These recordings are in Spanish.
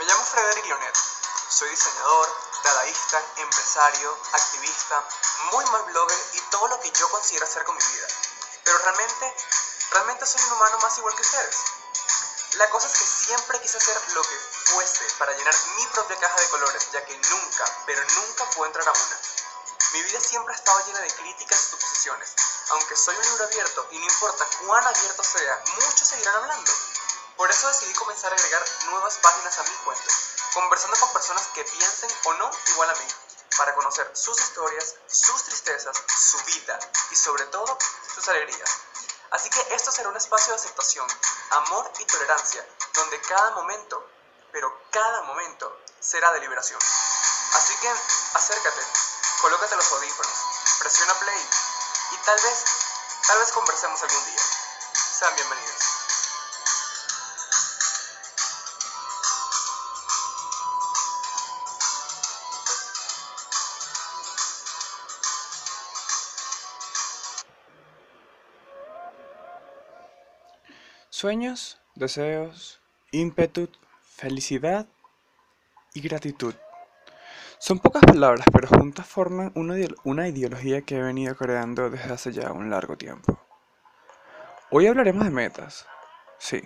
Me llamo Frederick Leonet. Soy diseñador, dadaísta, empresario, activista, muy mal blogger y todo lo que yo considero hacer con mi vida. Pero realmente, realmente soy un humano más igual que ustedes. La cosa es que siempre quise hacer lo que fuese para llenar mi propia caja de colores, ya que nunca, pero nunca puedo entrar a una. Mi vida siempre ha estado llena de críticas y suposiciones. Aunque soy un libro abierto y no importa cuán abierto sea, muchos seguirán hablando. Por eso decidí comenzar a agregar nuevas páginas a mi cuenta, conversando con personas que piensen o no igual a mí, para conocer sus historias, sus tristezas, su vida y sobre todo sus alegrías. Así que esto será un espacio de aceptación, amor y tolerancia, donde cada momento, pero cada momento, será de liberación. Así que acércate, colócate los audífonos, presiona play y tal vez, tal vez conversemos algún día. Sean bienvenidos. Sueños, deseos, ímpetu, felicidad y gratitud. Son pocas palabras, pero juntas forman una, una ideología que he venido creando desde hace ya un largo tiempo. Hoy hablaremos de metas. Sí,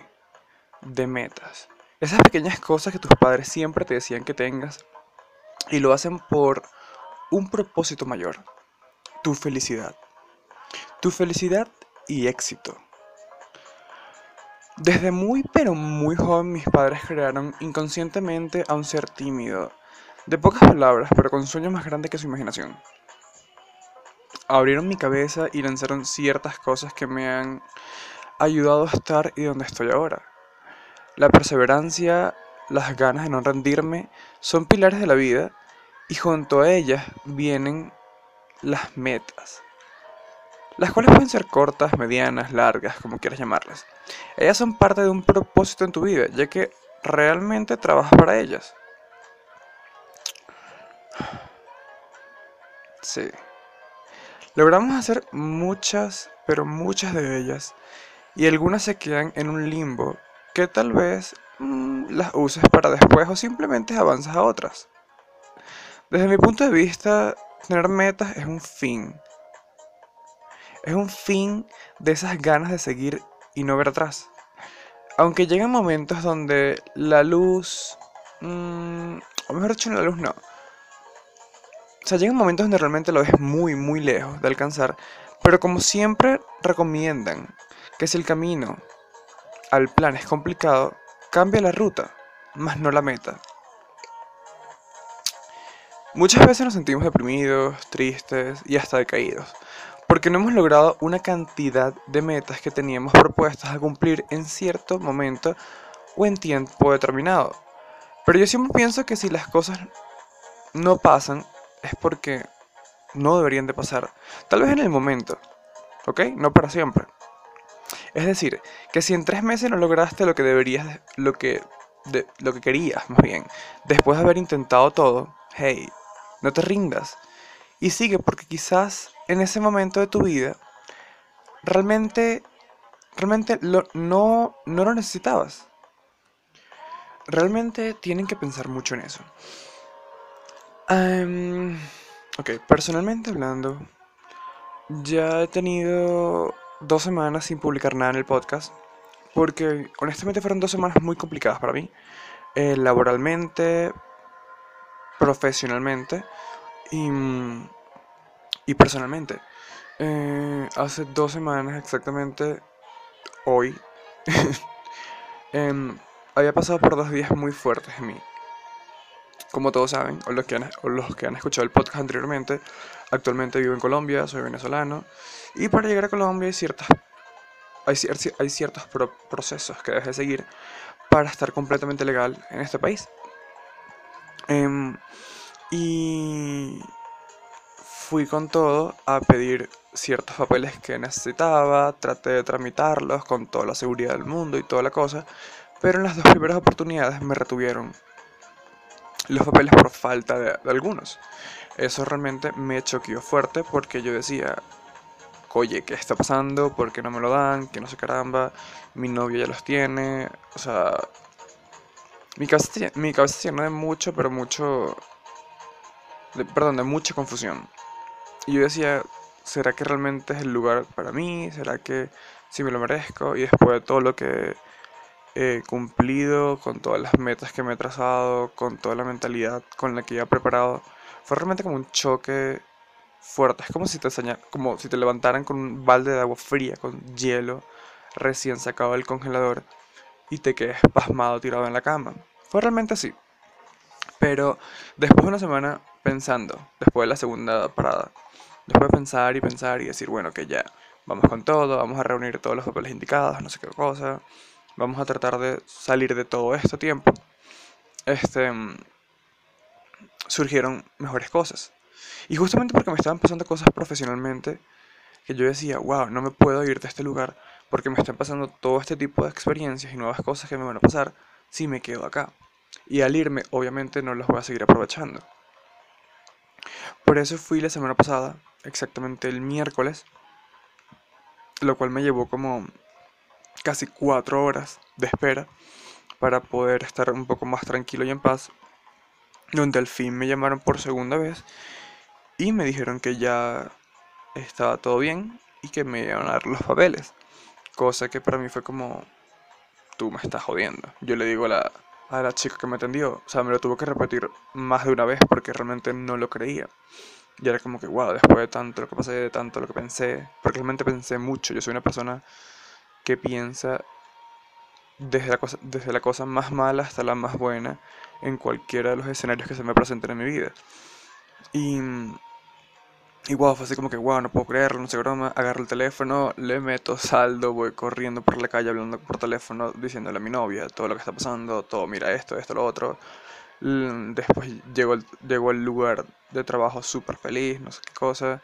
de metas. Esas pequeñas cosas que tus padres siempre te decían que tengas y lo hacen por un propósito mayor. Tu felicidad. Tu felicidad y éxito. Desde muy pero muy joven mis padres crearon inconscientemente a un ser tímido, de pocas palabras, pero con sueños más grandes que su imaginación. Abrieron mi cabeza y lanzaron ciertas cosas que me han ayudado a estar y donde estoy ahora. La perseverancia, las ganas de no rendirme son pilares de la vida y junto a ellas vienen las metas, las cuales pueden ser cortas, medianas, largas, como quieras llamarlas. Ellas son parte de un propósito en tu vida, ya que realmente trabajas para ellas. Sí. Logramos hacer muchas, pero muchas de ellas, y algunas se quedan en un limbo que tal vez mm, las uses para después o simplemente avanzas a otras. Desde mi punto de vista, tener metas es un fin. Es un fin de esas ganas de seguir y no ver atrás. Aunque llegan momentos donde la luz... mm, o mejor dicho, la luz no. O sea, llegan momentos donde realmente lo ves muy, muy lejos de alcanzar. Pero como siempre recomiendan que si el camino al plan es complicado, cambia la ruta, más no la meta. Muchas veces nos sentimos deprimidos, tristes y hasta decaídos, porque no hemos logrado una cantidad de metas que teníamos propuestas a cumplir en cierto momento o en tiempo determinado. Pero yo siempre pienso que si las cosas no pasan es porque no deberían de pasar. Tal vez en el momento, ¿ok? No para siempre. Es decir, que si en tres meses no lograste lo que deberías, lo que, de- lo que querías, más bien, después de haber intentado todo, hey, no te rindas. Y sigue porque quizás en ese momento de tu vida realmente, realmente lo- no, no lo necesitabas. Realmente tienen que pensar mucho en eso. Em, ok, personalmente hablando, ya he tenido dos semanas sin publicar nada en el podcast, porque honestamente fueron dos semanas muy complicadas para mí, eh, laboralmente, profesionalmente y, mm, y personalmente. Eh, hace dos semanas exactamente, hoy, em, había pasado por dos días muy fuertes en mí. Como todos saben, o los, que han, o los que han escuchado el podcast anteriormente, actualmente vivo en Colombia, soy venezolano, y para llegar a Colombia hay, ciertas, hay, cier- hay ciertos pro- procesos que debes de seguir para estar completamente legal en este país. Em, y fui con todo a pedir ciertos papeles que necesitaba, traté de tramitarlos con toda la seguridad del mundo y toda la cosa, pero en las dos primeras oportunidades me retuvieron los papeles por falta de, algunos. Eso realmente me choqueó fuerte porque yo decía, oye, ¿qué está pasando? ¿Por qué no me lo dan? Que no sé caramba, mi novio ya los tiene, o sea, Mi cabeza, mi cabeza se llenó de mucho, pero mucho... perdón, de mucha confusión. Y yo decía, ¿será que realmente es el lugar para mí? ¿Será que sí me lo merezco? Y después de todo lo que he cumplido, con todas las metas que me he trazado, con toda la mentalidad con la que ya preparado, fue realmente como un choque fuerte. Es como si te enseña- como si te levantaran con un balde de agua fría, con hielo, recién sacado del congelador, y te quedes pasmado tirado en la cama. Fue realmente así. Pero después de una semana pensando, después de la segunda parada, después de pensar y pensar y decir, bueno, que ya, vamos con todo, vamos a reunir todos los papeles indicados, no sé qué cosa, vamos a tratar de salir de todo este tiempo, este, mm, surgieron mejores cosas. Y justamente porque me estaban pasando cosas profesionalmente, que yo decía, wow, no me puedo ir de este lugar porque me están pasando todo este tipo de experiencias y nuevas cosas que me van a pasar si me quedo acá. Y al irme, obviamente no las voy a seguir aprovechando. Por eso fui la semana pasada, exactamente el miércoles, lo cual me llevó como casi cuatro horas de espera para poder estar un poco más tranquilo y en paz, donde al fin me llamaron por segunda vez y me dijeron que ya estaba todo bien y que me iban a dar los papeles, cosa que para mí fue como, tú me estás jodiendo. Yo le digo a la, a la chica que me atendió, o sea, me lo tuvo que repetir más de una vez porque realmente no lo creía. Y era como que, wow, después de tanto lo que pasé, de tanto lo que pensé, porque realmente pensé mucho. Yo soy una persona que piensa desde la cosa, desde la cosa más mala hasta la más buena en cualquiera de los escenarios que se me presenten en mi vida. Y, y wow, fue así como que, wow, no puedo creerlo, no sé broma. Agarro el teléfono, le meto saldo, voy corriendo por la calle hablando por teléfono, diciéndole a mi novia todo lo que está pasando, todo, mira esto, esto, lo otro. L- Después llego llego lugar de trabajo súper feliz, no sé qué cosa.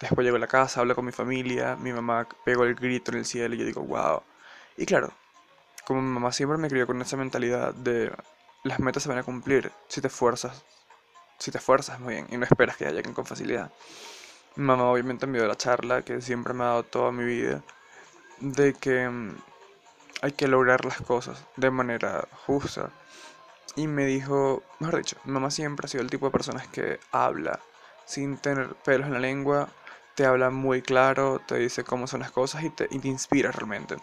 Después llego a la casa, hablo con mi familia, mi mamá pegó el grito en el cielo y yo digo, wow. Y claro, como mi mamá siempre me crió con esa mentalidad de las metas se van a cumplir si te esfuerzas, si te esfuerzas muy bien y no esperas que lleguen con facilidad. Mi mamá obviamente me dio la charla que siempre me ha dado toda mi vida de que mm, hay que lograr las cosas de manera justa. Y me dijo, mejor dicho, mi mamá siempre ha sido el tipo de personas que habla sin tener pelos en la lengua, te habla muy claro, te dice cómo son las cosas y te, y te inspira realmente.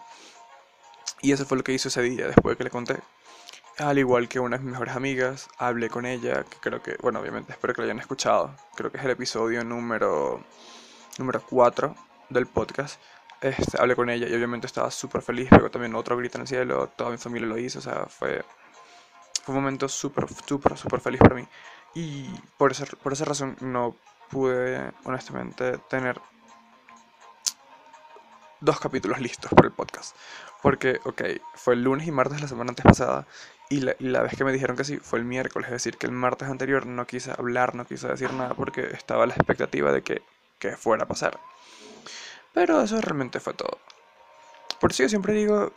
Y eso fue lo que hizo ese día después de que le conté. Al igual que una de mis mejores amigas, hablé con ella, que creo que, bueno, obviamente espero que lo hayan escuchado. Creo que es el episodio número, número 4 del podcast. Este, hablé con ella y obviamente estaba súper feliz, pero también otro grito en el cielo, toda mi familia lo hizo, o sea, fue, fue un momento súper, súper, súper feliz para mí. Y por esa, por esa razón no pude, honestamente, tener dos capítulos listos para el podcast. Porque, ok, fue el lunes y martes la semana antes pasada. Y la, la vez que me dijeron que sí fue el miércoles. Es decir, que el martes anterior no quise hablar, no quise decir nada porque estaba la expectativa de que, que fuera a pasar. Pero eso realmente fue todo. Por eso yo siempre digo,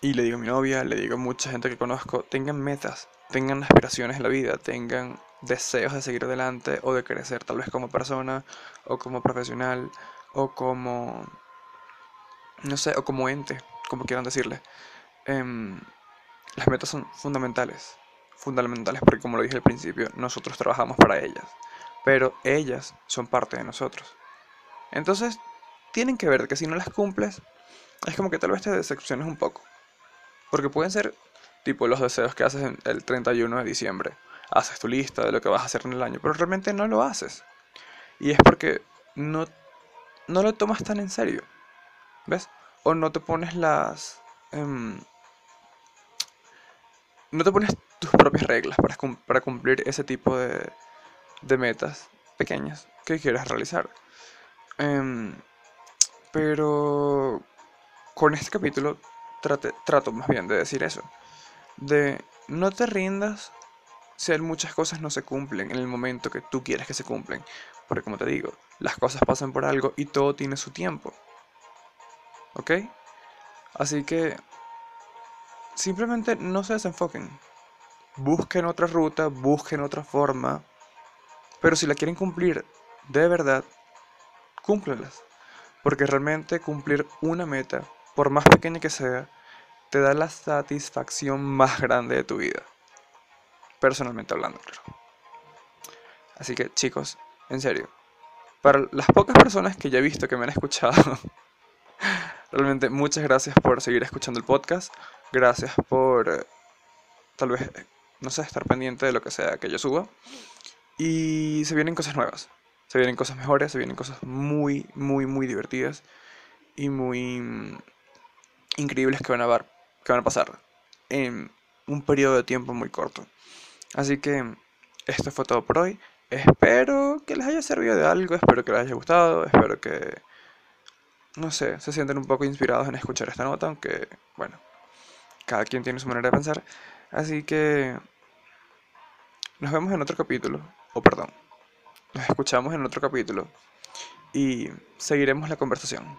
y le digo a mi novia, le digo a mucha gente que conozco, tengan metas, tengan aspiraciones en la vida, tengan deseos de seguir adelante o de crecer tal vez como persona o como profesional o como, no sé, o como ente, como quieran decirle. Em, las metas son fundamentales, fundamentales porque como lo dije al principio, nosotros trabajamos para ellas, pero ellas son parte de nosotros. Entonces, tienen que ver que si no las cumples, es como que tal vez te decepciones un poco. Porque pueden ser tipo los deseos que haces el 31 de diciembre. Haces tu lista de lo que vas a hacer en el año, pero realmente no lo haces. Y es porque no, no lo tomas tan en serio. ¿Ves? O no te pones las... em, no te pones tus propias reglas para, para cumplir ese tipo de, de metas pequeñas que quieras realizar. Em, pero con este capítulo trate- trato más bien de decir eso. De no te rindas si muchas cosas no se cumplen en el momento que tú quieres que se cumplen. Porque como te digo, las cosas pasan por algo y todo tiene su tiempo. ¿Ok? Así que simplemente no se desenfoquen. Busquen otra ruta, busquen otra forma. Pero si la quieren cumplir de verdad, cúmplenlas. Porque realmente cumplir una meta, por más pequeña que sea, te da la satisfacción más grande de tu vida. Personalmente hablando, claro. Así que chicos, en serio, para las pocas personas que ya he visto que me han escuchado, realmente muchas gracias por seguir escuchando el podcast. Gracias por eh, tal vez, no sé, estar pendiente de lo que sea que yo suba. Y se vienen cosas nuevas, se vienen cosas mejores, se vienen cosas muy, muy, muy divertidas y muy mm, increíbles que van a, ver, que van a pasar en un periodo de tiempo muy corto. Así que esto fue todo por hoy. Espero que les haya servido de algo, espero que les haya gustado, espero que, no sé, se sienten un poco inspirados en escuchar esta nota, aunque, bueno, cada quien tiene su manera de pensar. Así que nos vemos en otro capítulo, o perdón, nos escuchamos en otro capítulo y seguiremos la conversación.